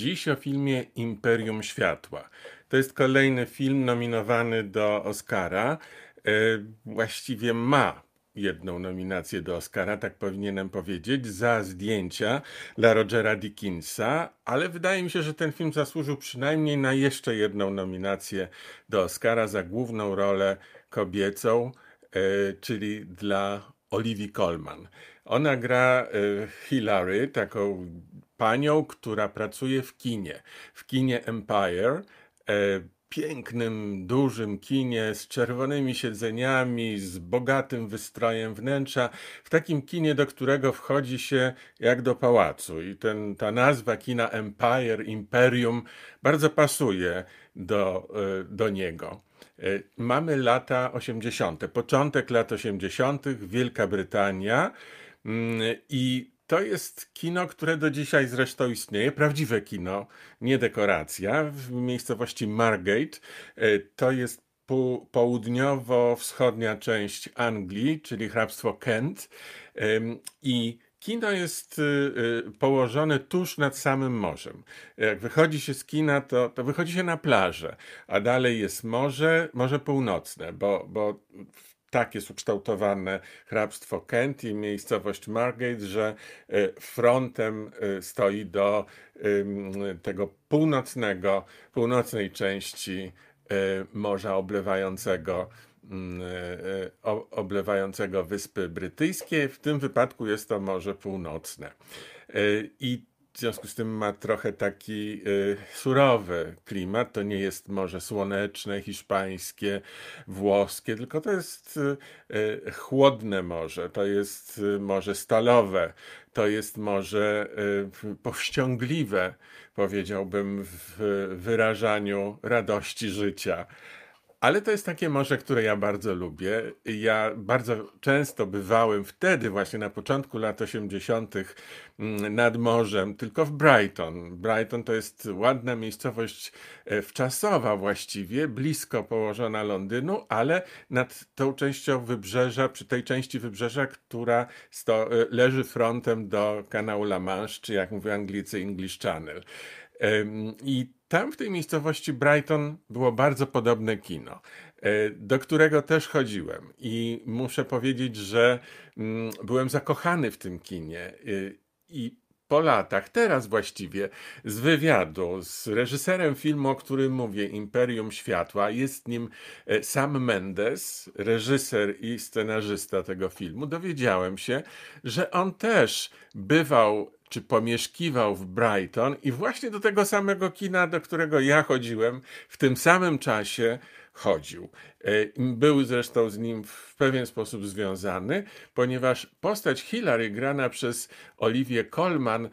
Dziś o filmie Imperium Światła. To jest kolejny film nominowany do Oscara. E, właściwie ma jedną nominację do Oscara, tak powinienem powiedzieć, za zdjęcia dla Rogera Dickinsa, ale wydaje mi się, że ten film zasłużył przynajmniej na jeszcze jedną nominację do Oscara za główną rolę kobiecą, e, czyli dla Olivii Colman. Ona gra e, Hilary, taką panią, która pracuje w kinie, w kinie Empire, e, pięknym, dużym kinie z czerwonymi siedzeniami, z bogatym wystrojem wnętrza, w takim kinie, do którego wchodzi się jak do pałacu. I ten, ta nazwa kina Empire, Imperium bardzo pasuje do, e, do niego. E, mamy lata 80., początek lat 80., Wielka Brytania mm, i to jest kino, które do dzisiaj zresztą istnieje, prawdziwe kino, nie dekoracja, w miejscowości Margate. E, to jest południowo-wschodnia część Anglii, czyli hrabstwo Kent. I Kino jest y, y, położone tuż nad samym morzem. Jak wychodzi się z kina, to, to wychodzi się na plażę, a dalej jest morze, Morze Północne, bo, bo tak jest ukształtowane hrabstwo Kent i miejscowość Margate, że y, frontem stoi do tego północnego, północnej części Morza Oblewającego Mm, oblewającego Wyspy Brytyjskie. W tym wypadku jest to Morze Północne. I w związku z tym ma trochę taki surowy klimat. To nie jest morze słoneczne, hiszpańskie, włoskie, tylko to jest chłodne morze, to jest morze stalowe, to jest morze powściągliwe, powiedziałbym, w wyrażaniu radości życia. Ale to jest takie morze, które ja bardzo lubię. Ja bardzo często bywałem wtedy, właśnie na początku lat 80., mm, nad morzem, tylko w Brighton. Brighton to jest ładna miejscowość e, wczasowa właściwie, blisko położona Londynu, ale nad tą częścią wybrzeża, przy tej części wybrzeża, która sto, e, leży frontem do kanału La Manche, czy jak mówią Anglicy, English Channel. I tam w tej miejscowości Brighton było bardzo podobne kino, e, do którego też chodziłem. I muszę powiedzieć, że mm, byłem zakochany w tym kinie. E, I po latach, teraz właściwie, z wywiadu z reżyserem filmu, o którym mówię, Imperium Światła, jest nim e, Sam Mendes, reżyser i scenarzysta tego filmu, dowiedziałem się, że on też bywał czy pomieszkiwał w Brighton i właśnie do tego samego kina, do którego ja chodziłem, w tym samym czasie chodził. E, był zresztą z nim w pewien sposób związany, ponieważ postać Hillary grana przez Olivię Colman e,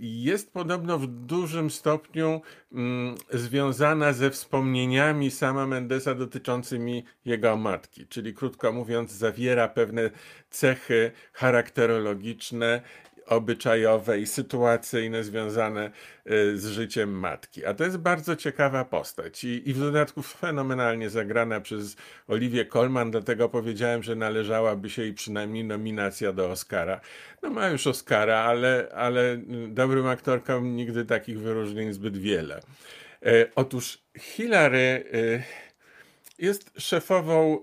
jest podobno w dużym stopniu mm, związana ze wspomnieniami sama Mendesa dotyczącymi jego matki, czyli krótko mówiąc zawiera pewne cechy charakterologiczne obyczajowe i sytuacyjne związane y, z życiem matki. A to jest bardzo ciekawa postać i, i w dodatku fenomenalnie zagrana przez Oliwię Colman, dlatego powiedziałem, że należałaby się jej przynajmniej nominacja do Oscara. No ma już Oscara, ale, ale dobrym aktorkom nigdy takich wyróżnień zbyt wiele. E, otóż Hilary e, jest szefową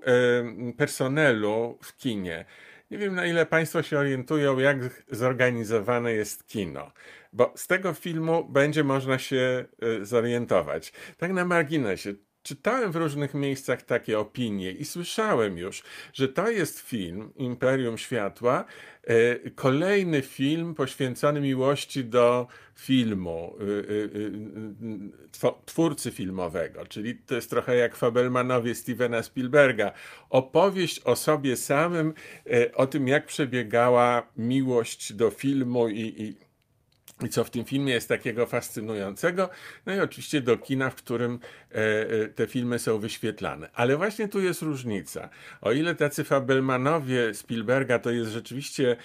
personelu w kinie. Nie wiem, na ile Państwo się orientują, jak zorganizowane jest kino, bo z tego filmu będzie można się y, zorientować. Tak na marginesie, czytałem w różnych miejscach takie opinie i słyszałem już, że to jest film Imperium Światła, e, kolejny film poświęcony miłości do filmu, e, e, twórcy filmowego, czyli to jest trochę jak Fabelmanowie Stevena Spielberga. Opowieść o sobie samym, o tym jak przebiegała miłość do filmu i, i i co w tym filmie jest takiego fascynującego? No i oczywiście do kina, w którym e, e, te filmy są wyświetlane. Ale właśnie tu jest różnica. O ile tacy Fabelmanowie Spielberga to jest rzeczywiście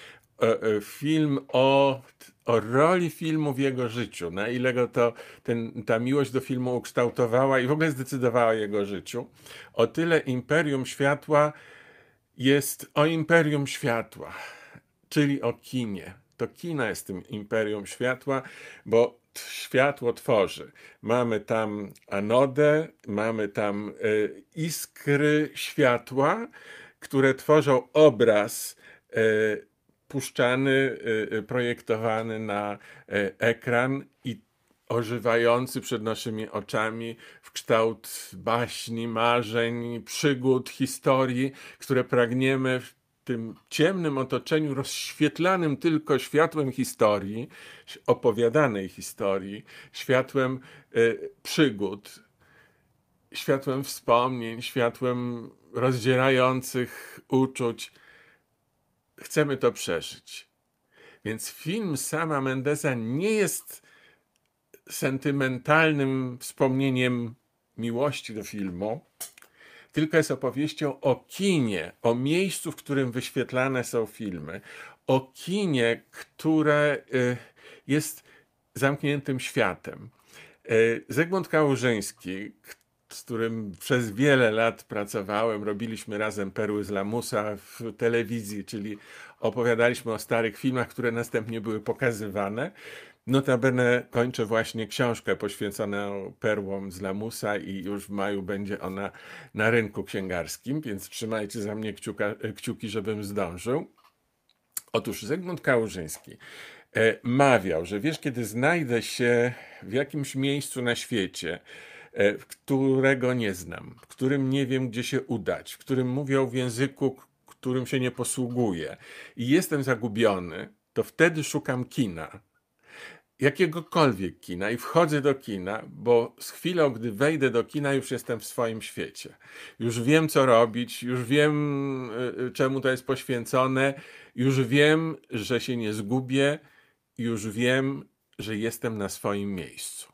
e, film o, o roli filmu w jego życiu, na ile go to ten, ta miłość do filmu ukształtowała i w ogóle zdecydowała o jego życiu, o tyle Imperium Światła jest o Imperium Światła, czyli o kinie to kina jest tym imperium światła, bo światło tworzy. Mamy tam anodę, mamy tam y, iskry światła, które tworzą obraz y, puszczany, projektowany na ekran i ożywający przed naszymi oczami w kształt baśni, marzeń, przygód, historii, które pragniemy tym ciemnym otoczeniu, rozświetlanym tylko światłem historii, opowiadanej historii, światłem y, przygód, światłem wspomnień, światłem rozdzierających uczuć. Chcemy to przeżyć. Więc film sama Mendesa nie jest sentymentalnym wspomnieniem miłości do filmu, tylko jest opowieścią o kinie, o miejscu, w którym wyświetlane są filmy, o kinie, które y, jest zamkniętym światem. Y, Zygmunt Kałużyński, z którym przez wiele lat pracowałem, robiliśmy razem Perły z Lamusa w telewizji, czyli opowiadaliśmy o starych filmach, które następnie były pokazywane. Notabene kończę właśnie książkę poświęconą perłom z Lamusa i już w maju będzie ona na rynku księgarskim, więc trzymajcie za mnie kciuka, kciuki, żebym zdążył. Otóż Zygmunt Kałużyński e, mawiał, że wiesz, kiedy znajdę się w jakimś miejscu na świecie, e, którego nie znam, w którym nie wiem, gdzie się udać, w którym mówią w języku, którym się nie posługuję i jestem zagubiony, to wtedy szukam kina jakiegokolwiek kina i wchodzę do kina, bo z chwilą, gdy wejdę do kina, już jestem w swoim świecie. Już wiem, co robić, już wiem, y, y, czemu to jest poświęcone, już wiem, że się nie zgubię, już wiem, że jestem na swoim miejscu.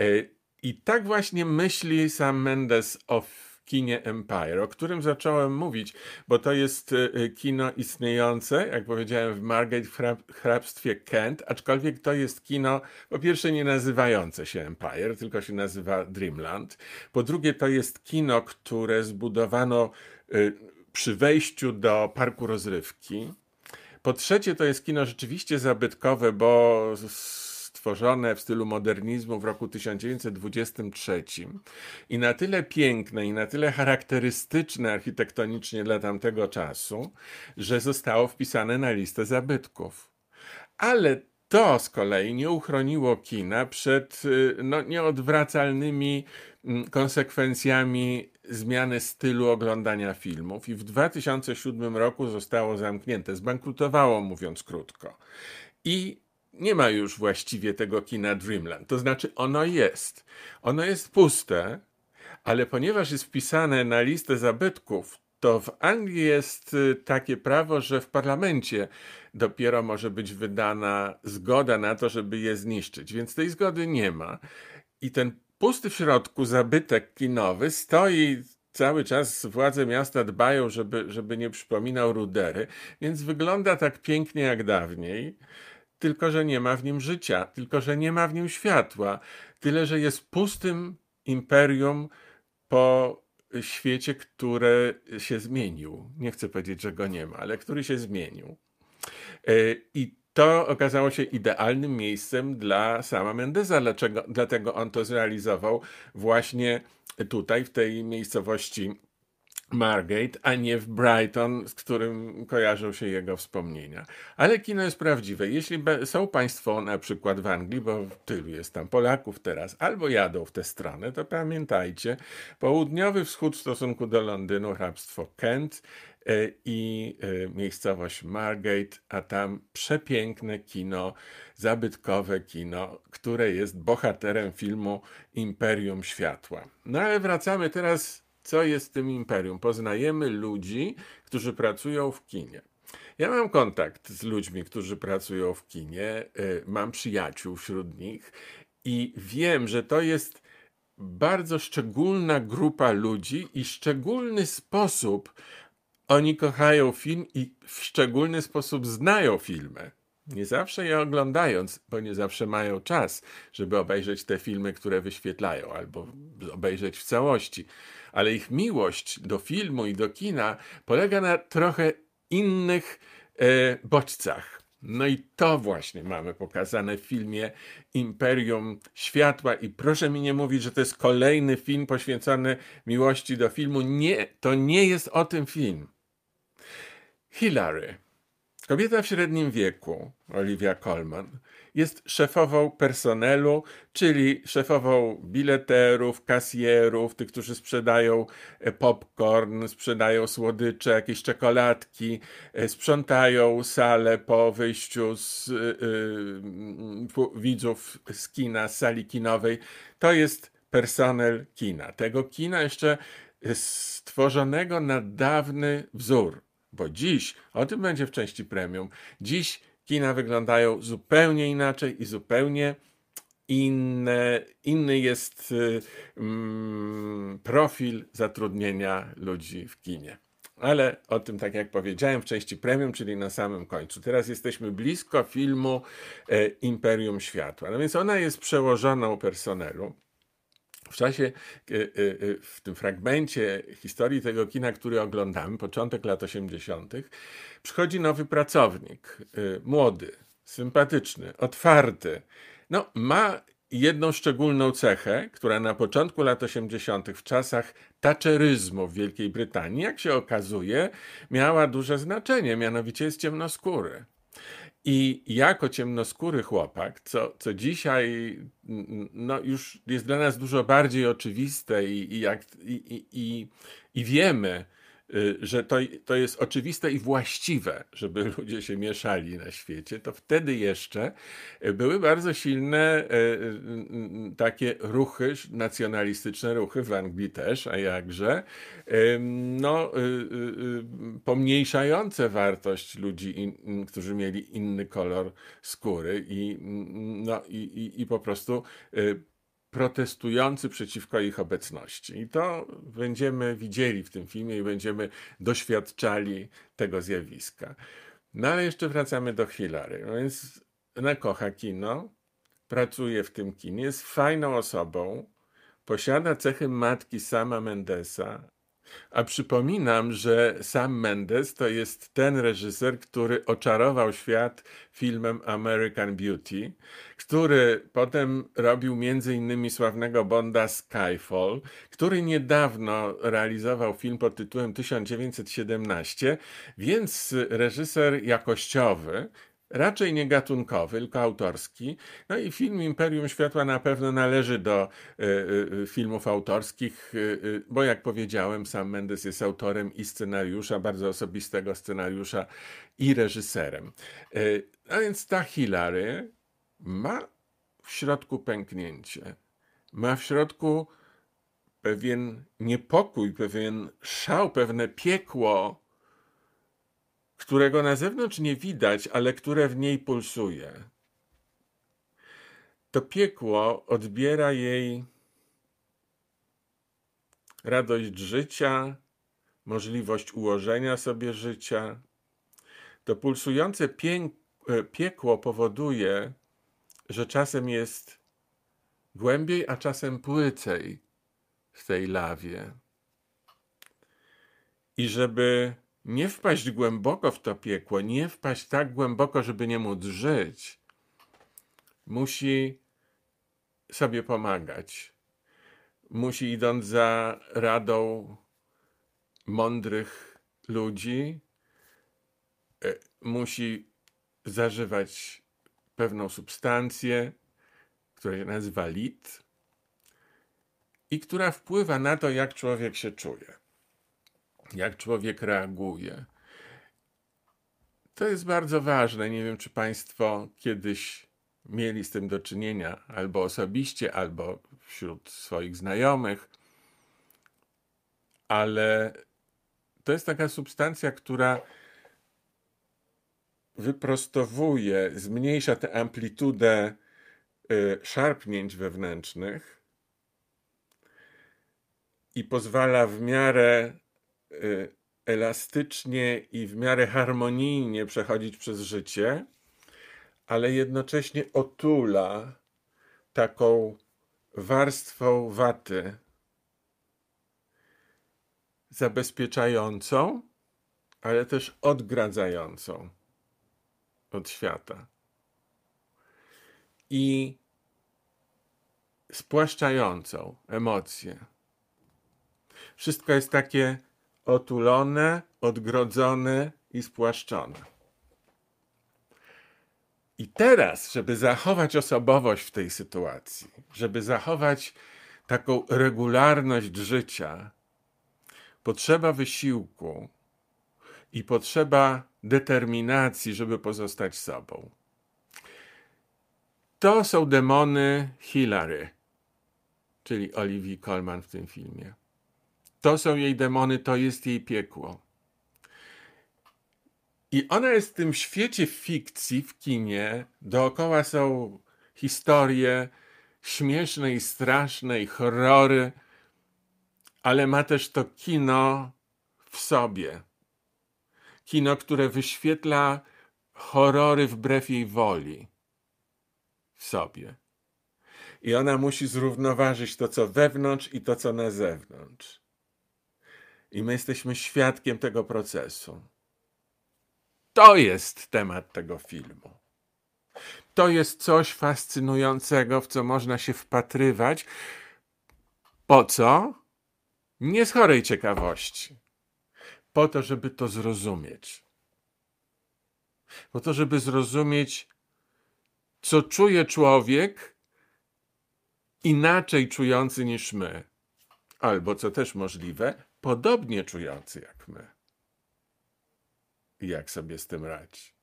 Y, I tak właśnie myśli sam Mendes o kinie Empire, o którym zacząłem mówić, bo to jest e, e, kino istniejące, jak powiedziałem, w Margate w hrabstwie Kent, aczkolwiek to jest kino, po pierwsze nie nazywające się Empire, tylko się nazywa Dreamland. Po drugie to jest kino, które zbudowano e, przy wejściu do parku rozrywki. Po trzecie to jest kino rzeczywiście zabytkowe, bo stworzone w stylu modernizmu w roku 1923 i na tyle piękne i na tyle charakterystyczne architektonicznie dla tamtego czasu, że zostało wpisane na listę zabytków. Ale to z kolei nie uchroniło kina przed y, no, nieodwracalnymi mm, konsekwencjami zmiany stylu oglądania filmów i w 2007 roku zostało zamknięte, zbankrutowało mówiąc krótko. I nie ma już właściwie tego kina Dreamland. To znaczy, ono jest. Ono jest puste, ale ponieważ jest wpisane na listę zabytków, to w Anglii jest y, takie prawo, że w parlamencie dopiero może być wydana zgoda na to, żeby je zniszczyć. Więc tej zgody nie ma. I ten pusty w środku zabytek kinowy stoi cały czas władze miasta dbają, żeby, żeby nie przypominał rudery, więc wygląda tak pięknie jak dawniej tylko że nie ma w nim życia, tylko że nie ma w nim światła, tyle że jest pustym imperium po świecie, który się zmienił. Nie chcę powiedzieć, że go nie ma, ale który się zmienił. E, I to okazało się idealnym miejscem dla sama Mendeza. Dlaczego? Dlatego on to zrealizował właśnie tutaj, w tej miejscowości Margate, a nie w Brighton, z którym kojarzą się jego wspomnienia. Ale kino jest prawdziwe. Jeśli są Państwo na przykład w Anglii, bo tylu jest tam Polaków teraz, albo jadą w tę stronę, to pamiętajcie, południowy wschód w stosunku do Londynu, hrabstwo Kent e, i e, miejscowość Margate, a tam przepiękne kino, zabytkowe kino, które jest bohaterem filmu Imperium Światła. No ale wracamy teraz co jest tym imperium. Poznajemy ludzi, którzy pracują w kinie. Ja mam kontakt z ludźmi, którzy pracują w kinie, y, mam przyjaciół wśród nich i wiem, że to jest bardzo szczególna grupa ludzi i szczególny sposób oni kochają film i w szczególny sposób znają filmy. Nie zawsze je oglądając, bo nie zawsze mają czas, żeby obejrzeć te filmy, które wyświetlają, albo obejrzeć w całości. Ale ich miłość do filmu i do kina polega na trochę innych e, bodźcach. No i to właśnie mamy pokazane w filmie Imperium Światła. I proszę mi nie mówić, że to jest kolejny film poświęcony miłości do filmu. Nie, to nie jest o tym film. Hillary, kobieta w średnim wieku, Olivia Colman, jest szefową personelu, czyli szefową bileterów, kasjerów, tych, którzy sprzedają e, popcorn, sprzedają słodycze, jakieś czekoladki, e, sprzątają salę po wyjściu z y, widzów z kina, z sali kinowej. To jest personel kina. Tego kina jeszcze stworzonego na dawny wzór. Bo dziś, o tym będzie w części premium, dziś kina wyglądają zupełnie inaczej i zupełnie inne, inny jest y, mm, profil zatrudnienia ludzi w kinie. Ale o tym, tak jak powiedziałem, w części premium, czyli na samym końcu. Teraz jesteśmy blisko filmu e, Imperium Światła. No więc ona jest przełożoną personelu. W czasie, e, e, w tym fragmencie historii tego kina, który oglądamy, początek lat 80., przychodzi nowy pracownik, młody, sympatyczny, otwarty. No, ma jedną szczególną cechę, która na początku lat 80., w czasach taczeryzmu w Wielkiej Brytanii, jak się okazuje, miała duże znaczenie, mianowicie jest ciemnoskóry. I jako ciemnoskóry chłopak, co, co dzisiaj no, już jest dla nas dużo bardziej oczywiste i, i, jak, i, i, i wiemy, że to, to jest oczywiste i właściwe, żeby ludzie się mieszali na świecie, to wtedy jeszcze y, były bardzo silne y, takie ruchy, nacjonalistyczne ruchy w Anglii też, a jakże, no, pomniejszające wartość ludzi, którzy mieli inny kolor skóry i, no, i, i, i po prostu protestujący przeciwko ich obecności. I to będziemy widzieli w tym filmie i będziemy doświadczali tego zjawiska. No ale jeszcze wracamy do Hillary. No więc ona kocha kino, pracuje w tym kinie, jest fajną osobą, posiada cechy matki sama Mendesa, a przypominam, że Sam Mendes to jest ten reżyser, który oczarował świat filmem American Beauty, który potem robił między innymi sławnego Bonda Skyfall, który niedawno realizował film pod tytułem 1917, więc reżyser jakościowy, raczej nie gatunkowy, tylko autorski. No i film Imperium Światła na pewno należy do y, y, filmów autorskich, bo jak powiedziałem, sam Mendes jest autorem i scenariusza, bardzo osobistego scenariusza i reżyserem. A więc ta Hilary ma w środku pęknięcie, ma w środku pewien niepokój, pewien szał, pewne piekło, którego na zewnątrz nie widać, ale które w niej pulsuje. To piekło odbiera jej radość życia, możliwość ułożenia sobie życia. To pulsujące e, piekło powoduje, że czasem jest głębiej, a czasem płycej w tej lawie. I żeby nie wpaść głęboko w to piekło, nie wpaść tak głęboko, żeby nie móc żyć, musi sobie pomagać. Musi idąc za radą mądrych ludzi, e, musi zażywać pewną substancję, która się nazywa lit i która wpływa na to, jak człowiek się czuje jak człowiek reaguje. To jest bardzo ważne. Nie wiem, czy Państwo kiedyś mieli z tym do czynienia, albo osobiście, albo wśród swoich znajomych, ale to jest taka substancja, która wyprostowuje, zmniejsza tę amplitudę y, szarpnięć wewnętrznych i pozwala w miarę elastycznie i w miarę harmonijnie przechodzić przez życie, ale jednocześnie otula taką warstwą waty zabezpieczającą, ale też odgradzającą. od świata. I spłaszczającą emocje. Wszystko jest takie otulone, odgrodzone i spłaszczone. I teraz, żeby zachować osobowość w tej sytuacji, żeby zachować taką regularność życia, potrzeba wysiłku i potrzeba determinacji, żeby pozostać sobą. To są demony Hilary, czyli Olivia Colman w tym filmie. To są jej demony, to jest jej piekło. I ona jest w tym świecie fikcji, w kinie. Dookoła są historie śmieszne i straszne i horrory, ale ma też to kino w sobie. Kino, które wyświetla horrory wbrew jej woli w sobie. I ona musi zrównoważyć to, co wewnątrz i to, co na zewnątrz. I my jesteśmy świadkiem tego procesu. To jest temat tego filmu. To jest coś fascynującego, w co można się wpatrywać. Po co? Nie z chorej ciekawości. Po to, żeby to zrozumieć. Po to, żeby zrozumieć, co czuje człowiek inaczej czujący niż my. Albo, co też możliwe, podobnie czujący jak my. I jak sobie z tym radzi.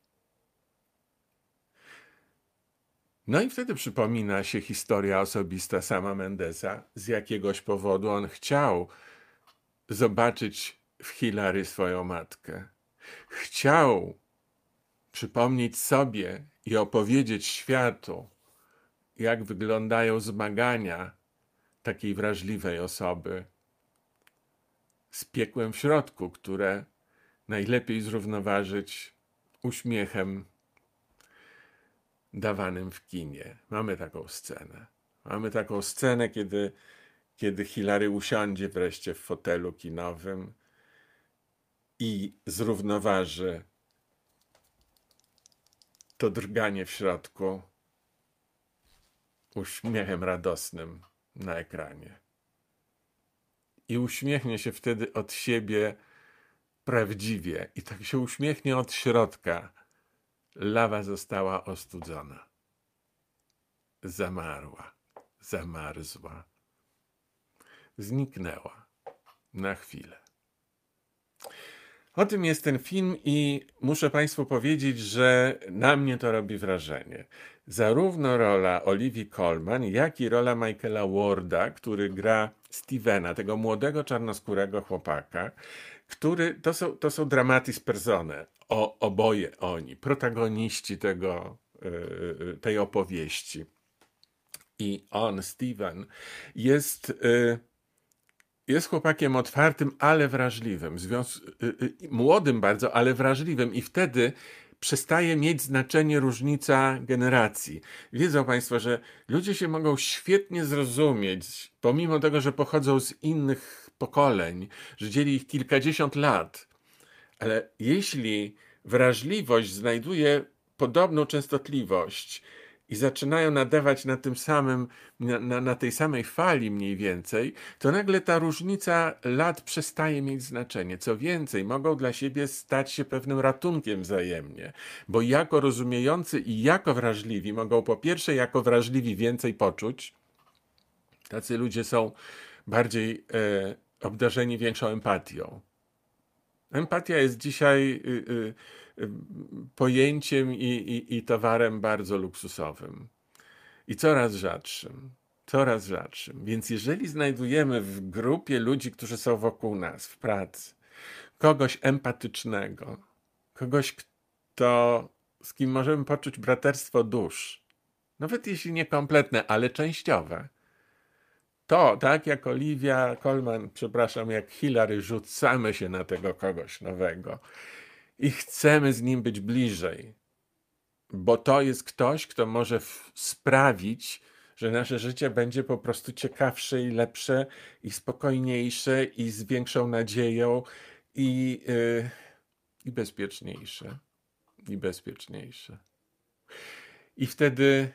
No i wtedy przypomina się historia osobista sama Mendesa. Z jakiegoś powodu on chciał zobaczyć w Hilary swoją matkę. Chciał przypomnieć sobie i opowiedzieć światu, jak wyglądają zmagania takiej wrażliwej osoby z piekłem w środku, które najlepiej zrównoważyć uśmiechem dawanym w kinie. Mamy taką scenę. Mamy taką scenę, kiedy, kiedy Hilary usiądzie wreszcie w fotelu kinowym i zrównoważy to drganie w środku uśmiechem radosnym na ekranie. I uśmiechnie się wtedy od siebie prawdziwie, i tak się uśmiechnie od środka Lawa została ostudzona. Zamarła, zamarzła. Zniknęła na chwilę. O tym jest ten film i muszę Państwu powiedzieć, że na mnie to robi wrażenie. Zarówno rola Olivii Colman, jak i rola Michaela Warda, który gra Stevena, tego młodego czarnoskórego chłopaka, który, to są, to są dramatis persone, o, oboje oni, protagoniści tego, yy, tej opowieści. I on, Steven, jest, yy, jest chłopakiem otwartym, ale wrażliwym, związ- młodym bardzo, ale wrażliwym i wtedy przestaje mieć znaczenie różnica generacji. Wiedzą Państwo, że ludzie się mogą świetnie zrozumieć, pomimo tego, że pochodzą z innych pokoleń, że dzieli ich kilkadziesiąt lat. Ale jeśli wrażliwość znajduje podobną częstotliwość i zaczynają nadawać na tym samym, na, na, na, tej samej fali mniej więcej, to nagle ta różnica lat przestaje mieć znaczenie. Co więcej, mogą dla siebie stać się pewnym ratunkiem wzajemnie, bo jako rozumiejący i jako wrażliwi mogą po pierwsze jako wrażliwi więcej poczuć, tacy ludzie są bardziej e, obdarzeni większą empatią. Empatia jest dzisiaj y, y, pojęciem i, i, i towarem bardzo luksusowym i coraz rzadszym. Coraz rzadszym. Więc jeżeli znajdujemy w grupie ludzi, którzy są wokół nas w pracy, kogoś empatycznego, kogoś, kto, z kim możemy poczuć braterstwo dusz, nawet jeśli nie kompletne, ale częściowe, to, tak jak Olivia Colman, przepraszam, jak Hillary, rzucamy się na tego kogoś nowego i chcemy z nim być bliżej, bo to jest ktoś, kto może sprawić, że nasze życie będzie po prostu ciekawsze i lepsze i spokojniejsze i z większą nadzieją i, yy, i bezpieczniejsze. i bezpieczniejsze. I wtedy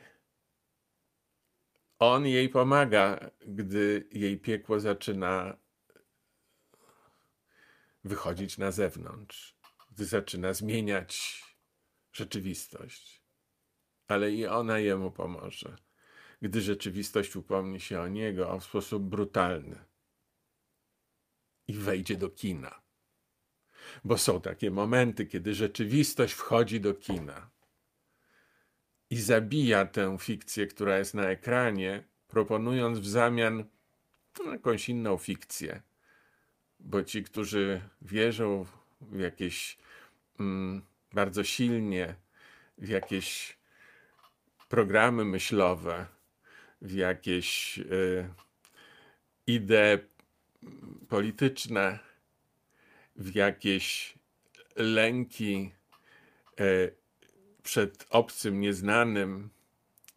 on jej pomaga, gdy jej piekło zaczyna wychodzić na zewnątrz, zaczyna zmieniać rzeczywistość. Ale i ona jemu pomoże, gdy rzeczywistość upomni się o niego w sposób brutalny i wejdzie do kina. Bo są takie momenty, kiedy rzeczywistość wchodzi do kina i zabija tę fikcję, która jest na ekranie, proponując w zamian jakąś inną fikcję. Bo ci, którzy wierzą w jakieś bardzo silnie, w jakieś programy myślowe, w jakieś y, idee polityczne, w jakieś lęki y, przed obcym, nieznanym,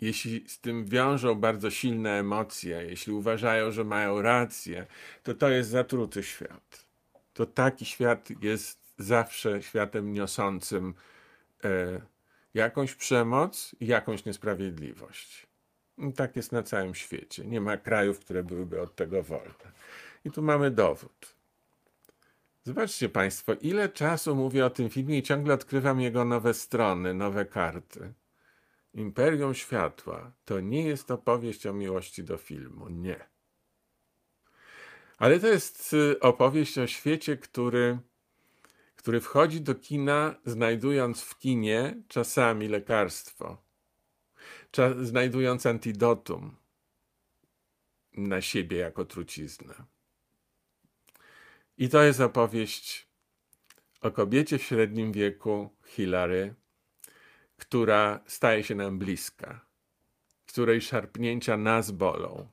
jeśli z tym wiążą bardzo silne emocje, jeśli uważają, że mają rację, to to jest zatruty świat. To taki świat jest zawsze światem niosącym e, jakąś przemoc i jakąś niesprawiedliwość. I tak jest na całym świecie. Nie ma krajów, które byłyby od tego wolne. I tu mamy dowód. Zobaczcie Państwo, ile czasu mówię o tym filmie i ciągle odkrywam jego nowe strony, nowe karty. Imperium Światła to nie jest opowieść o miłości do filmu, nie. Ale to jest y, opowieść o świecie, który, który wchodzi do kina, znajdując w kinie czasami lekarstwo, znajdując antidotum na siebie jako truciznę. I to jest opowieść o kobiecie w średnim wieku, Hilary, która staje się nam bliska, której szarpnięcia nas bolą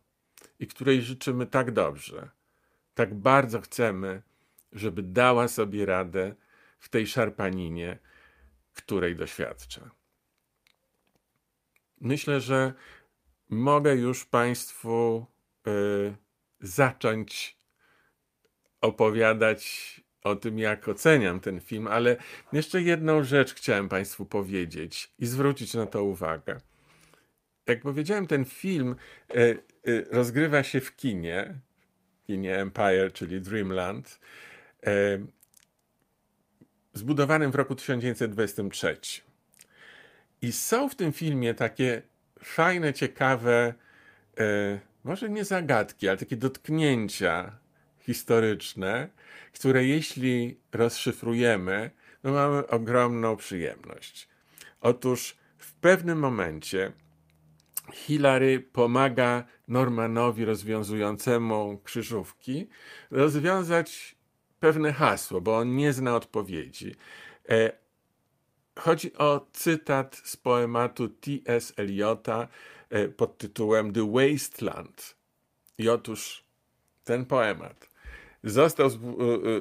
i której życzymy tak dobrze, tak bardzo chcemy, żeby dała sobie radę w tej szarpaninie, której doświadcza. Myślę, że mogę już Państwu y, zacząć opowiadać o tym, jak oceniam ten film, ale jeszcze jedną rzecz chciałem Państwu powiedzieć i zwrócić na to uwagę. Jak powiedziałem, ten film e, e, rozgrywa się w kinie, kinie Empire, czyli Dreamland, zbudowanym w roku 1923. I są w tym filmie takie fajne, ciekawe, może nie zagadki, ale takie dotknięcia historyczne, które jeśli rozszyfrujemy, no mamy ogromną przyjemność. Otóż w pewnym momencie Hilary pomaga Normanowi rozwiązującemu krzyżówki rozwiązać pewne hasło, bo on nie zna odpowiedzi. E, chodzi o cytat z poematu T.S. Eliota e, pod tytułem The Wasteland. I otóż ten poemat został e,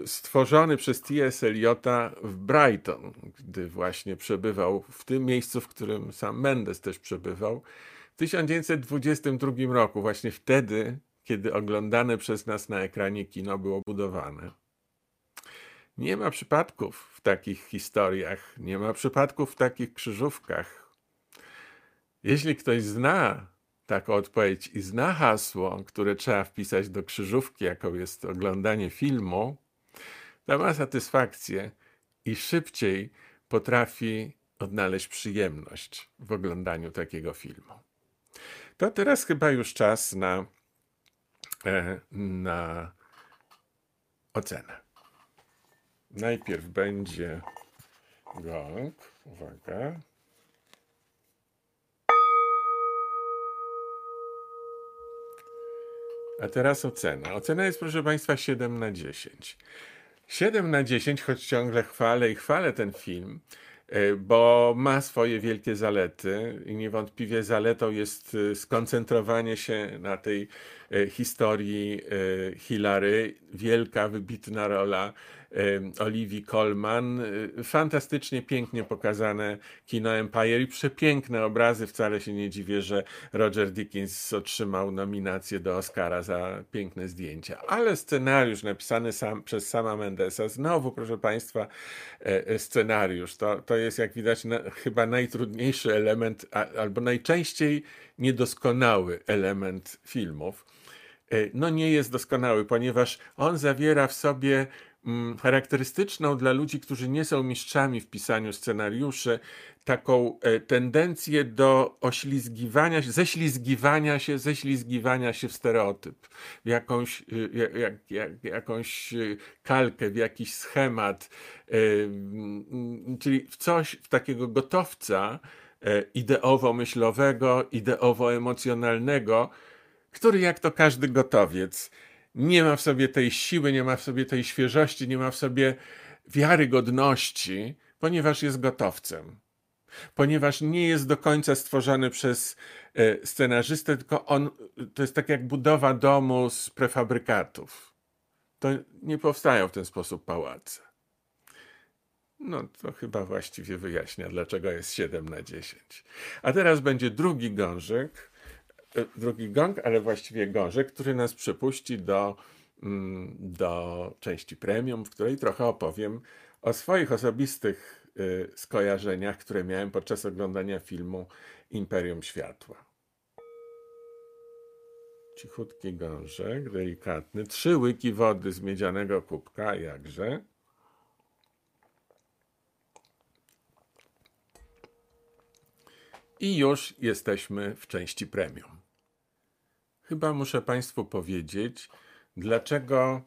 stworzony przez T.S. Eliota w Brighton, gdy właśnie przebywał w tym miejscu, w którym sam Mendes też przebywał, w 1922 roku, właśnie wtedy, kiedy oglądane przez nas na ekranie kino było budowane. Nie ma przypadków w takich historiach, nie ma przypadków w takich krzyżówkach. Jeśli ktoś zna taką odpowiedź i zna hasło, które trzeba wpisać do krzyżówki, jaką jest oglądanie filmu, to ma satysfakcję i szybciej potrafi odnaleźć przyjemność w oglądaniu takiego filmu. To teraz chyba już czas na, e, na ocenę. Najpierw będzie gong. Uwaga. A teraz ocena. Ocena jest, proszę Państwa, 7 na 10. 7 na 10, choć ciągle chwalę i chwalę ten film, e, bo ma swoje wielkie zalety i niewątpliwie zaletą jest e, skoncentrowanie się na tej e, historii Hilary. Wielka, wybitna rola Olivii Colman. Y, fantastycznie pięknie pokazane kino Empire i przepiękne obrazy. Wcale się nie dziwię, że Roger Dickens otrzymał nominację do Oscara za piękne zdjęcia. Ale scenariusz napisany sam, przez sama Mendesa, znowu, proszę Państwa, e, e, scenariusz. To, to jest, jak widać, na, chyba najtrudniejszy element, a, albo najczęściej niedoskonały element filmów. E, no nie jest doskonały, ponieważ on zawiera w sobie charakterystyczną dla ludzi, którzy nie są mistrzami w pisaniu scenariuszy, taką e, tendencję do oślizgiwania się, ześlizgiwania się, ześlizgiwania się w stereotyp, w jakąś, e, jak, jak, jak, jakąś kalkę, w jakiś schemat, czyli w coś, w takiego gotowca ideowo-myślowego, ideowo-emocjonalnego, który jak to każdy gotowiec nie ma w sobie tej siły, nie ma w sobie tej świeżości, nie ma w sobie wiarygodności, ponieważ jest gotowcem. Ponieważ nie jest do końca stworzony przez e, scenarzystę, tylko on to jest tak jak budowa domu z prefabrykatów. To nie powstają w ten sposób pałace. No to chyba właściwie wyjaśnia, dlaczego jest 7 na 10. A teraz będzie drugi gążek drugi gong, ale właściwie gążek, który nas przepuści do, mm, do części premium, w której trochę opowiem o swoich osobistych y, skojarzeniach, które miałem podczas oglądania filmu Imperium Światła. Cichutki gążek, delikatny, trzy łyki wody z miedzianego kubka, jakże. I już jesteśmy w części premium. Chyba muszę Państwu powiedzieć, dlaczego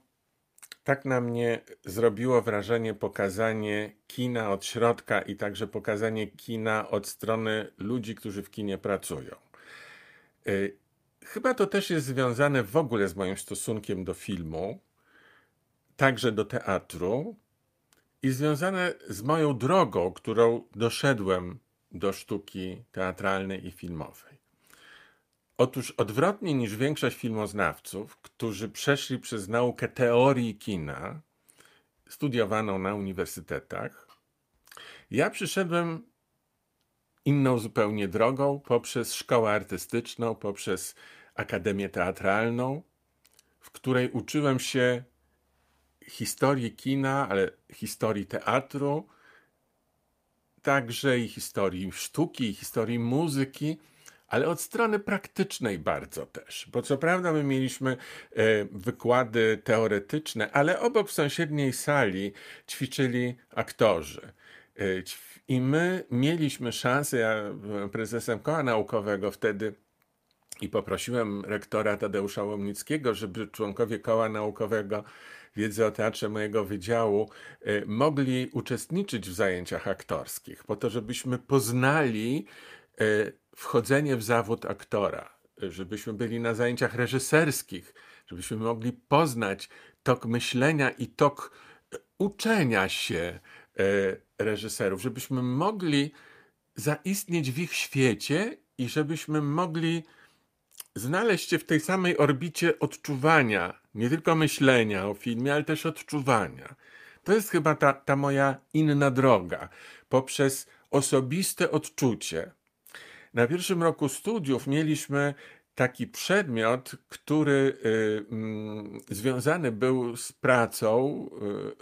tak na mnie zrobiło wrażenie pokazanie kina od środka i także pokazanie kina od strony ludzi, którzy w kinie pracują. Y, chyba to też jest związane w ogóle z moim stosunkiem do filmu, także do teatru i związane z moją drogą, którą doszedłem do sztuki teatralnej i filmowej. Otóż odwrotnie niż większość filmoznawców, którzy przeszli przez naukę teorii kina, studiowaną na uniwersytetach, ja przyszedłem inną zupełnie drogą poprzez szkołę artystyczną, poprzez akademię teatralną, w której uczyłem się historii kina, ale historii teatru, także i historii sztuki, i historii muzyki ale od strony praktycznej bardzo też. Bo co prawda my mieliśmy e, wykłady teoretyczne, ale obok w sąsiedniej sali ćwiczyli aktorzy. E, I my mieliśmy szansę, ja byłem prezesem koła naukowego wtedy i poprosiłem rektora Tadeusza Łomnickiego, żeby członkowie koła naukowego wiedzy o teatrze mojego wydziału e, mogli uczestniczyć w zajęciach aktorskich, po to, żebyśmy poznali wchodzenie w zawód aktora, żebyśmy byli na zajęciach reżyserskich, żebyśmy mogli poznać tok myślenia i tok e, uczenia się e, reżyserów, żebyśmy mogli zaistnieć w ich świecie i żebyśmy mogli znaleźć się w tej samej orbicie odczuwania, nie tylko myślenia o filmie, ale też odczuwania. To jest chyba ta, ta moja inna droga, poprzez osobiste odczucie, na pierwszym roku studiów mieliśmy taki przedmiot, który y, mm, związany był z pracą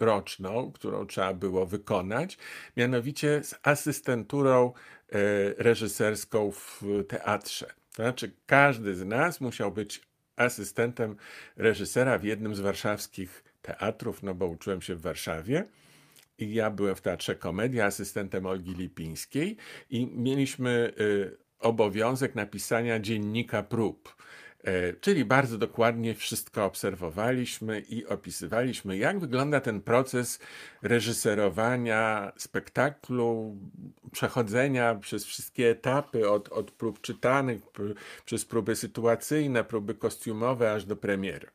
y, roczną, którą trzeba było wykonać, mianowicie z asystenturą y, reżyserską w teatrze. To znaczy, każdy z nas musiał być asystentem reżysera w jednym z warszawskich teatrów, no bo uczyłem się w Warszawie. Ja byłem w Teatrze Komedia asystentem Olgi Lipińskiej i mieliśmy y, obowiązek napisania dziennika prób. E, czyli bardzo dokładnie wszystko obserwowaliśmy i opisywaliśmy, jak wygląda ten proces reżyserowania spektaklu, przechodzenia przez wszystkie etapy, od, od prób czytanych, przez próby sytuacyjne, próby kostiumowe, aż do premiery.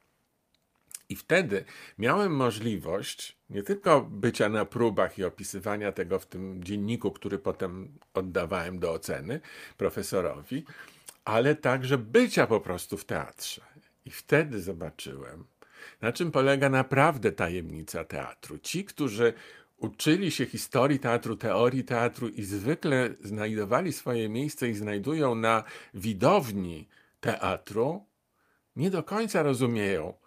I wtedy miałem możliwość nie tylko bycia na próbach i opisywania tego w tym dzienniku, który potem oddawałem do oceny profesorowi, ale także bycia po prostu w teatrze. I wtedy zobaczyłem, Na czym polega naprawdę tajemnica teatru? Ci, którzy uczyli się historii teatru, teorii teatru i zwykle znajdowali swoje miejsce i znajdują na widowni teatru, nie do końca rozumieją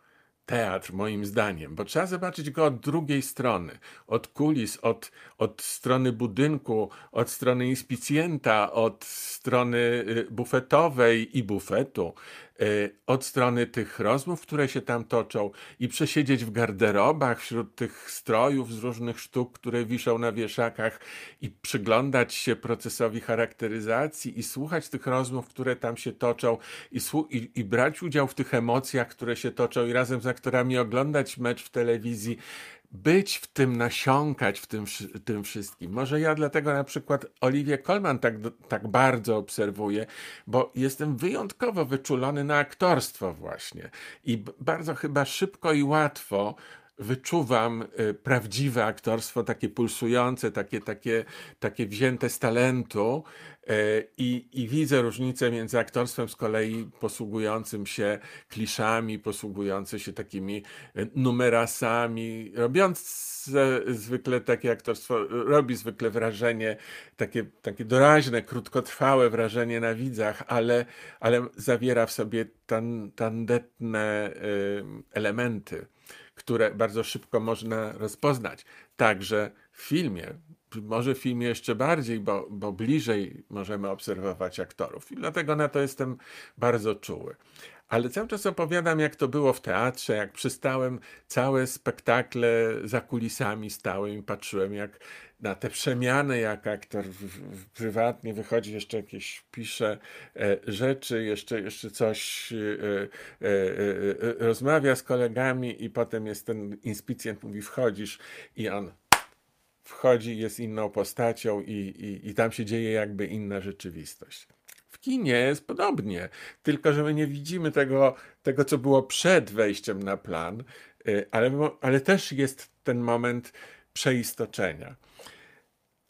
teatr, moim zdaniem, bo trzeba zobaczyć go od drugiej strony, od kulis, od, od strony budynku, od strony inspicjenta, od strony y, bufetowej i bufetu, od strony tych rozmów, które się tam toczą i przesiedzieć w garderobach wśród tych strojów z różnych sztuk, które wiszą na wieszakach i przyglądać się procesowi charakteryzacji i słuchać tych rozmów, które tam się toczą i, i, i brać udział w tych emocjach, które się toczą i razem z aktorami oglądać mecz w telewizji, być w tym, nasiąkać w tym, tym wszystkim. Może ja dlatego na przykład Oliwię Colman tak, tak bardzo obserwuję, bo jestem wyjątkowo wyczulony na aktorstwo właśnie i bardzo chyba szybko i łatwo wyczuwam y, prawdziwe aktorstwo, takie pulsujące, takie, takie, takie wzięte z talentu y, i, i widzę różnicę między aktorstwem z kolei posługującym się kliszami, posługującym się takimi y, numerasami, robiąc zwykle takie aktorstwo, robi zwykle wrażenie, takie, takie doraźne, krótkotrwałe wrażenie na widzach, ale, ale zawiera w sobie tan, tandetne elementy które bardzo szybko można rozpoznać. Także w filmie, może w filmie jeszcze bardziej, bo, bo bliżej możemy obserwować aktorów. I dlatego na to jestem bardzo czuły. Ale cały czas opowiadam, jak to było w teatrze, jak przystałem całe spektakle za kulisami stałem i patrzyłem, jak na te przemiany, jak aktor w, w, prywatnie wychodzi, jeszcze jakieś pisze e, rzeczy, jeszcze, jeszcze coś e, e, e, e rozmawia z kolegami i potem jest ten inspicjent, mówi wchodzisz i on wchodzi, jest inną postacią i, i, i tam się dzieje jakby inna rzeczywistość. W kinie jest podobnie, tylko że my nie widzimy tego, tego co było przed wejściem na plan, e, ale, ale też jest ten moment przeistoczenia.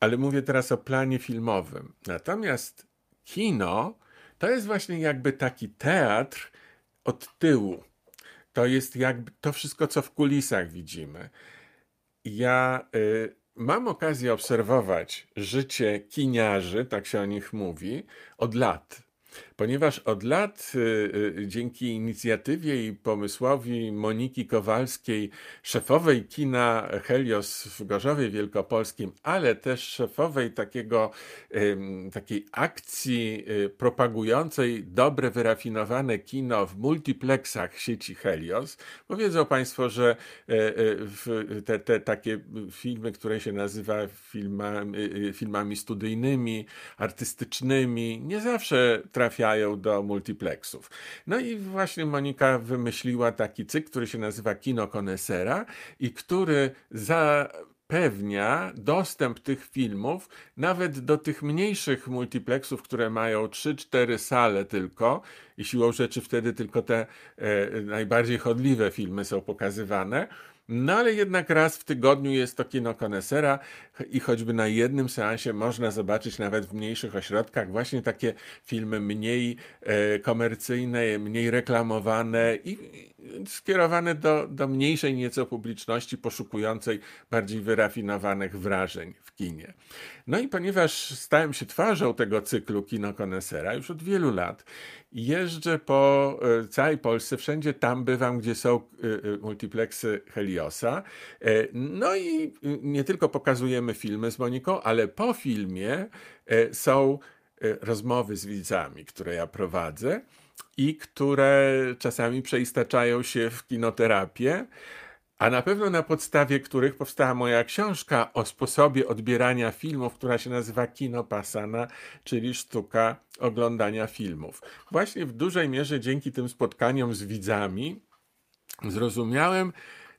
Ale mówię teraz o planie filmowym. Natomiast kino to jest właśnie jakby taki teatr od tyłu. To jest jakby to wszystko, co w kulisach widzimy. Ja y, mam okazję obserwować życie kiniarzy, tak się o nich mówi, od lat ponieważ od lat y, y, dzięki inicjatywie i pomysłowi Moniki Kowalskiej, szefowej kina Helios w Gorzowie Wielkopolskim, ale też szefowej takiego, takiej akcji y, propagującej dobre, wyrafinowane kino w multiplexach sieci Helios, bo wiedzą Państwo, że te, te takie filmy, które się nazywa filmami, filmami studyjnymi, artystycznymi, nie zawsze trafiają trafiają do multiplexów. No i właśnie Monika wymyśliła taki cykl, który się nazywa Kino Konesera i który zapewnia dostęp tych filmów nawet do tych mniejszych multiplexów, które mają 3-4 sale tylko i siłą rzeczy wtedy tylko te e, najbardziej chodliwe filmy są pokazywane no ale jednak raz w tygodniu jest to kino konesera i choćby na jednym seansie można zobaczyć nawet w mniejszych ośrodkach właśnie takie filmy mniej e, komercyjne, mniej reklamowane i, skierowane do, do mniejszej nieco publiczności poszukującej bardziej wyrafinowanych wrażeń w kinie. No i ponieważ stałem się twarzą tego cyklu Kino Konesera już od wielu lat, jeżdżę po e, całej Polsce, wszędzie tam bywam, gdzie są e, e, Heliosa. No i nie tylko pokazujemy filmy z Moniką, ale po filmie są rozmowy z widzami, które ja prowadzę i które czasami przeistaczają się w kinoterapię a na pewno na podstawie których powstała moja książka o sposobie odbierania filmów, która się nazywa Kino Pasana, czyli sztuka oglądania filmów. Właśnie w dużej mierze dzięki tym spotkaniom z widzami zrozumiałem,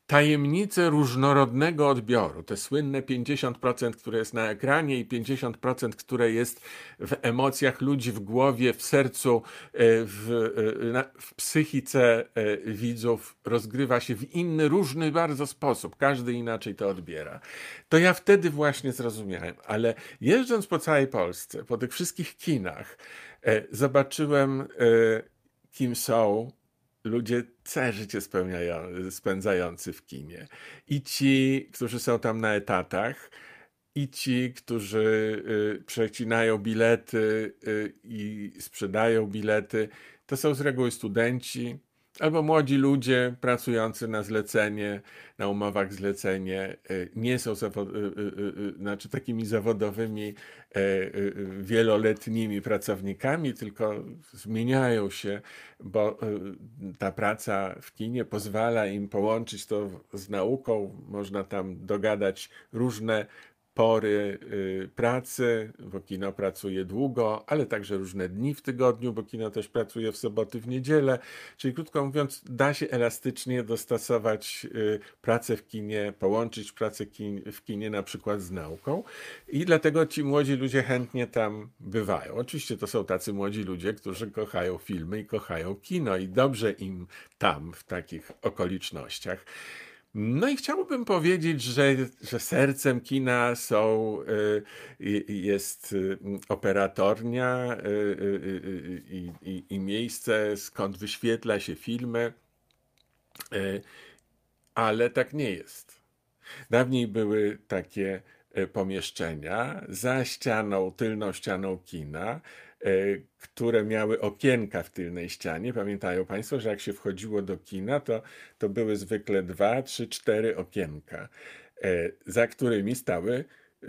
tajemnice różnorodnego odbioru, te słynne 50%, które jest na ekranie i 50%, które jest w emocjach ludzi, w głowie, w sercu, e, w, e, w psychice e, widzów, rozgrywa się w inny, różny bardzo sposób. Każdy inaczej to odbiera. To ja wtedy właśnie zrozumiałem, ale jeżdżąc po całej Polsce, po tych wszystkich kinach, zobaczyłem, kim są ludzie całe życie spędzający w kinie. I ci, którzy są tam na etatach, i ci, którzy y, przecinają bilety y, i sprzedają bilety, to są z reguły studenci albo młodzi ludzie pracujący na zlecenie, na umowach zlecenie, y, nie są znaczy takimi zawodowymi, wieloletnimi pracownikami, tylko zmieniają się, bo ta praca w kinie pozwala im połączyć to z nauką. Można tam dogadać różne pory y, pracy, bo kino pracuje długo, ale także różne dni w tygodniu, bo kino też pracuje w soboty, w niedzielę. Czyli krótko mówiąc, da się elastycznie dostosować y, pracę w kinie, połączyć pracę w kinie na przykład z nauką i dlatego ci młodzi ludzie chętnie tam bywają. Oczywiście to są tacy młodzi ludzie, którzy kochają filmy i kochają kino i dobrze im tam w takich okolicznościach. No i chciałbym powiedzieć, że, że sercem kina są, y, jest y, operatornia y, i, i, i miejsce, skąd wyświetla się filmy, ale tak nie jest. Dawniej były takie pomieszczenia za ścianą, tylną ścianą kina, które miały okienka w tylnej ścianie. Pamiętają Państwo, że jak się wchodziło do kina, to, to były zwykle dwa, trzy, cztery okienka, e, za którymi stały e,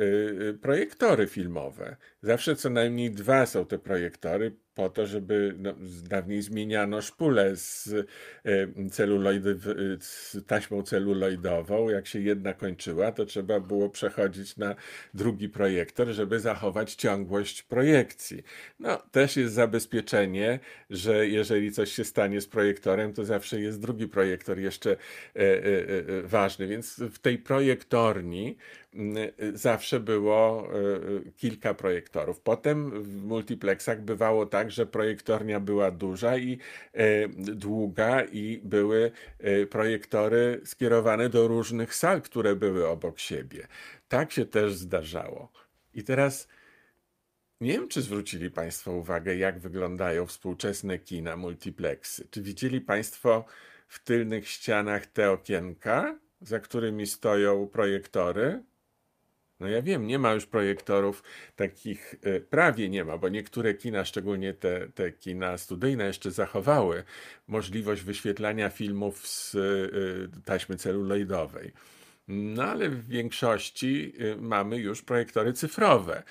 projektory filmowe. Zawsze co najmniej dwa są te projektory po to, żeby no, dawniej zmieniano szpulę z, e, celuloidy, z taśmą celuloidową. Jak się jedna kończyła, to trzeba było przechodzić na drugi projektor, żeby zachować ciągłość projekcji. No, też jest zabezpieczenie, że jeżeli coś się stanie z projektorem, to zawsze jest drugi projektor jeszcze e, e, ważny. Więc w tej projektorni zawsze było kilka projektorów. Potem w multiplexach bywało tak, że projektornia była duża i e, długa i były e, projektory skierowane do różnych sal, które były obok siebie. Tak się też zdarzało. I teraz nie wiem, czy zwrócili Państwo uwagę, jak wyglądają współczesne kina, multiplexy. Czy widzieli Państwo w tylnych ścianach te okienka, za którymi stoją projektory? No ja wiem, nie ma już projektorów takich, e, prawie nie ma, bo niektóre kina, szczególnie te, te kina studyjne, jeszcze zachowały możliwość wyświetlania filmów z e, taśmy celuloidowej. No ale w większości e, mamy już projektory cyfrowe.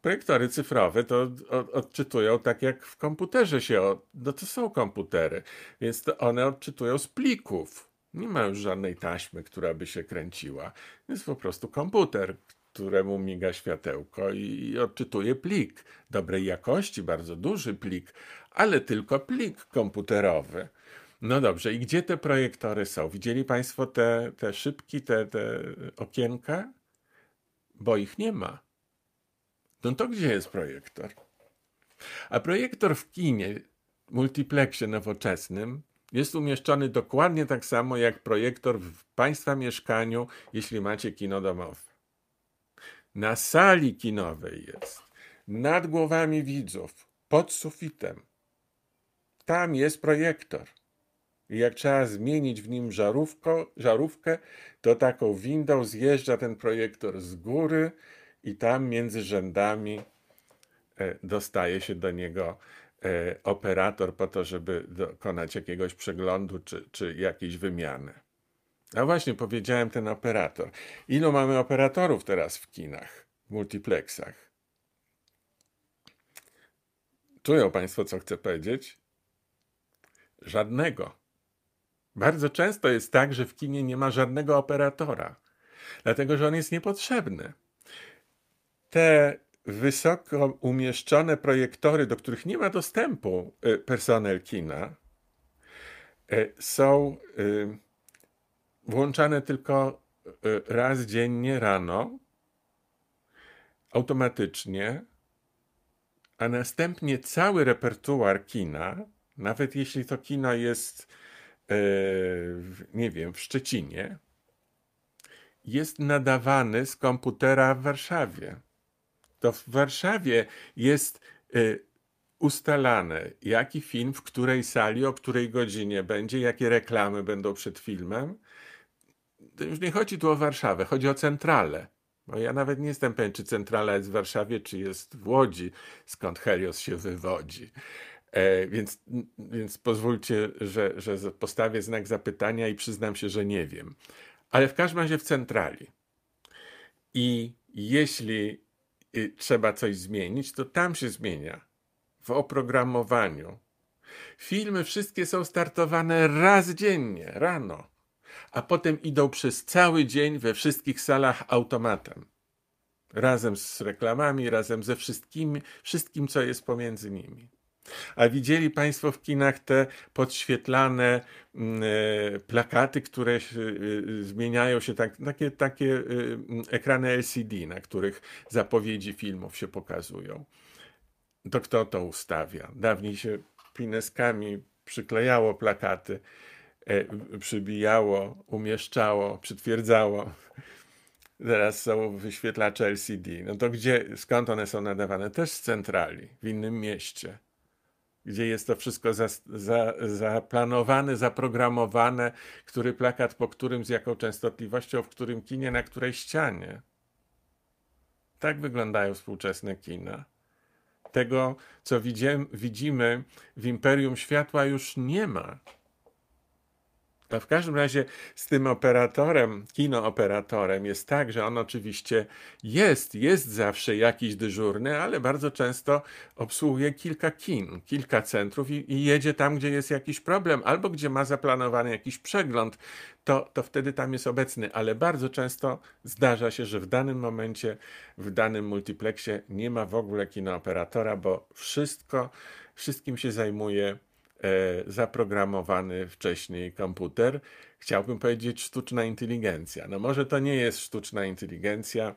Projektory cyfrowe to odczytują tak jak w komputerze się, no to są komputery, więc to one odczytują z plików. Nie ma już żadnej taśmy, która by się kręciła. Jest po prostu komputer, któremu miga światełko i odczytuje plik dobrej jakości, bardzo duży plik, ale tylko plik komputerowy. No dobrze, i gdzie te projektory są? Widzieli Państwo te, te szybki, te, te okienka? Bo ich nie ma. No to gdzie jest projektor? A projektor w kinie, multiplexie nowoczesnym, jest umieszczony dokładnie tak samo jak projektor w Państwa mieszkaniu, jeśli macie kino domowe. Na sali kinowej jest, nad głowami widzów, pod sufitem. Tam jest projektor. I jak trzeba zmienić w nim żarówko, żarówkę, to taką windą zjeżdża ten projektor z góry i tam między rzędami e, dostaje się do niego operator po to, żeby dokonać jakiegoś przeglądu czy, czy jakiejś wymiany. A właśnie powiedziałem ten operator. Ilu mamy operatorów teraz w kinach, w multiplexach? Czują Państwo, co chcę powiedzieć? Żadnego. Bardzo często jest tak, że w kinie nie ma żadnego operatora, dlatego że on jest niepotrzebny. Te wysoko umieszczone projektory, do których nie ma dostępu y, personel kina, y, są y, włączane tylko raz dziennie rano, automatycznie, a następnie cały repertuar kina, nawet jeśli to kino jest, nie wiem, w Szczecinie, jest nadawany z komputera w Warszawie to w Warszawie jest y, ustalane, jaki film, w której sali, o której godzinie będzie, jakie reklamy będą przed filmem. To już nie chodzi tu o Warszawę, chodzi o centralę. Bo ja nawet nie jestem pewien, czy centrala jest w Warszawie, czy jest w Łodzi, skąd Helios się wywodzi. E, więc, więc pozwólcie, że, że postawię znak zapytania i przyznam się, że nie wiem. Ale w każdym razie w centrali. I jeśli trzeba coś zmienić, to tam się zmienia. W oprogramowaniu. Filmy wszystkie są startowane raz dziennie, rano, a potem idą przez cały dzień we wszystkich salach automatem. Razem z reklamami, razem ze wszystkim, wszystkim, co jest pomiędzy nimi. A widzieli Państwo w kinach te podświetlane mm, e, plakaty, które e, zmieniają się, tak, takie, takie e, ekrany LCD, na których zapowiedzi filmów się pokazują. To kto to ustawia? Dawniej się pineskami przyklejało plakaty, przybijało, umieszczało, przytwierdzało. Teraz są wyświetlacze LCD. No to gdzie, skąd one są nadawane? Też z centrali, w innym mieście gdzie jest to wszystko za, za, zaplanowane, zaprogramowane, który plakat po którym, z jaką częstotliwością, w którym kinie, na której ścianie. Tak wyglądają współczesne kina. Tego, co widzimy w Imperium Światła, już nie ma. W każdym razie z tym operatorem, kinooperatorem jest tak, że on oczywiście jest, jest zawsze jakiś dyżurny, ale bardzo często obsługuje kilka kin, kilka centrów i, i jedzie tam, gdzie jest jakiś problem, albo gdzie ma zaplanowany jakiś przegląd, to, to wtedy tam jest obecny, ale bardzo często zdarza się, że w danym momencie, w danym multiplexie nie ma w ogóle kinooperatora, bo wszystko, wszystkim się zajmuje zaprogramowany wcześniej komputer. Chciałbym powiedzieć sztuczna inteligencja. No może to nie jest sztuczna inteligencja,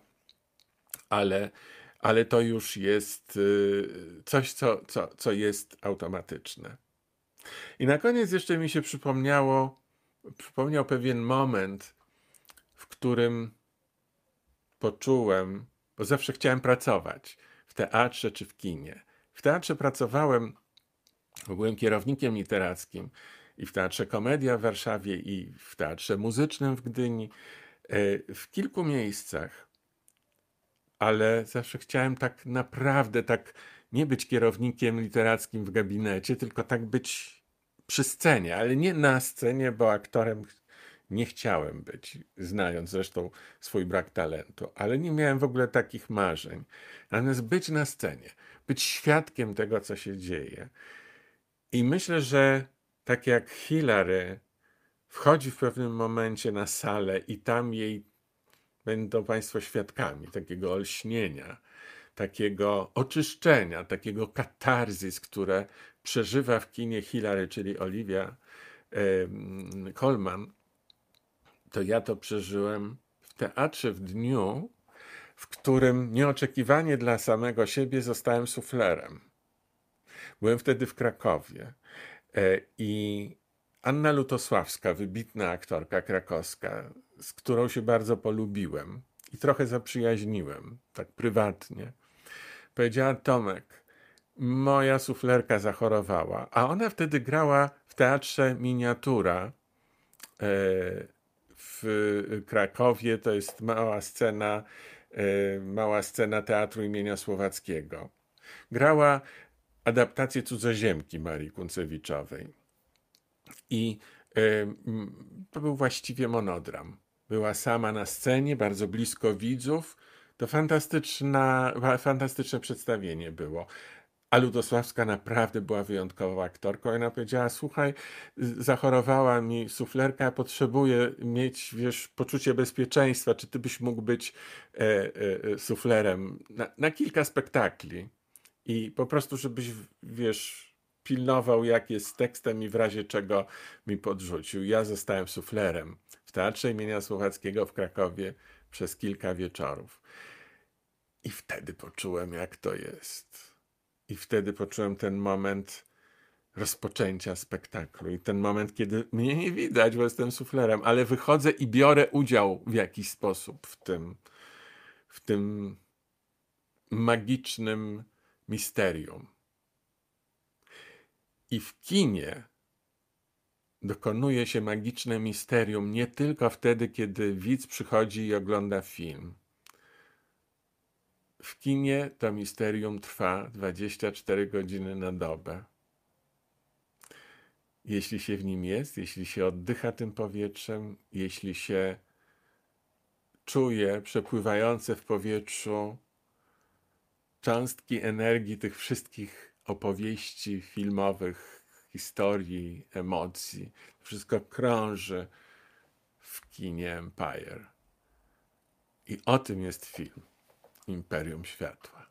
ale, ale to już jest y, coś, co, co, co jest automatyczne. I na koniec jeszcze mi się przypomniało, przypomniał pewien moment, w którym poczułem, bo zawsze chciałem pracować w teatrze czy w kinie. W teatrze pracowałem Byłem kierownikiem literackim i w Teatrze Komedia w Warszawie, i w Teatrze Muzycznym w Gdyni, e, w kilku miejscach. Ale zawsze chciałem tak naprawdę, tak nie być kierownikiem literackim w gabinecie, tylko tak być przy scenie, ale nie na scenie, bo aktorem nie chciałem być, znając zresztą swój brak talentu, ale nie miałem w ogóle takich marzeń. Natomiast być na scenie, być świadkiem tego, co się dzieje, i myślę, że tak jak Hillary wchodzi w pewnym momencie na salę i tam jej będą Państwo świadkami takiego olśnienia, takiego oczyszczenia, takiego katarzis, które przeżywa w kinie Hillary, czyli Olivia Colman, to ja to przeżyłem w teatrze w dniu, w którym nieoczekiwanie dla samego siebie zostałem suflerem. Byłem wtedy w Krakowie e, i Anna Lutosławska, wybitna aktorka krakowska, z którą się bardzo polubiłem i trochę zaprzyjaźniłem, tak prywatnie, powiedziała: Tomek, moja suflerka zachorowała, a ona wtedy grała w teatrze Miniatura e, w Krakowie. To jest mała scena, e, mała scena teatru imienia Słowackiego. Grała adaptację cudzoziemki Marii Kuncewiczowej. I to był właściwie monodram. Była sama na scenie, bardzo blisko widzów. To fantastyczna, fantastyczne przedstawienie było. A Ludosławska naprawdę była wyjątkową aktorką. Ona powiedziała: Słuchaj, zachorowała mi suflerka, potrzebuję mieć wiesz, poczucie bezpieczeństwa. Czy ty byś mógł być e, e, e suflerem na, na kilka spektakli? I po prostu, żebyś, wiesz, pilnował, jak jest z tekstem i w razie czego mi podrzucił. Ja zostałem suflerem w Teatrze imienia Słowackiego w Krakowie przez kilka wieczorów. I wtedy poczułem, jak to jest. I wtedy poczułem ten moment rozpoczęcia spektaklu i ten moment, kiedy mnie nie widać, bo jestem suflerem, ale wychodzę i biorę udział w jakiś sposób w tym, w tym magicznym misterium. I w kinie dokonuje się magiczne misterium nie tylko wtedy, kiedy widz przychodzi i ogląda film. W kinie to misterium trwa 24 godziny na dobę. Jeśli się w nim jest, jeśli się oddycha tym powietrzem, jeśli się czuje przepływające w powietrzu cząstki energii tych wszystkich opowieści filmowych, historii, emocji. Wszystko krąży w kinie Empire. I o tym jest film Imperium Światła.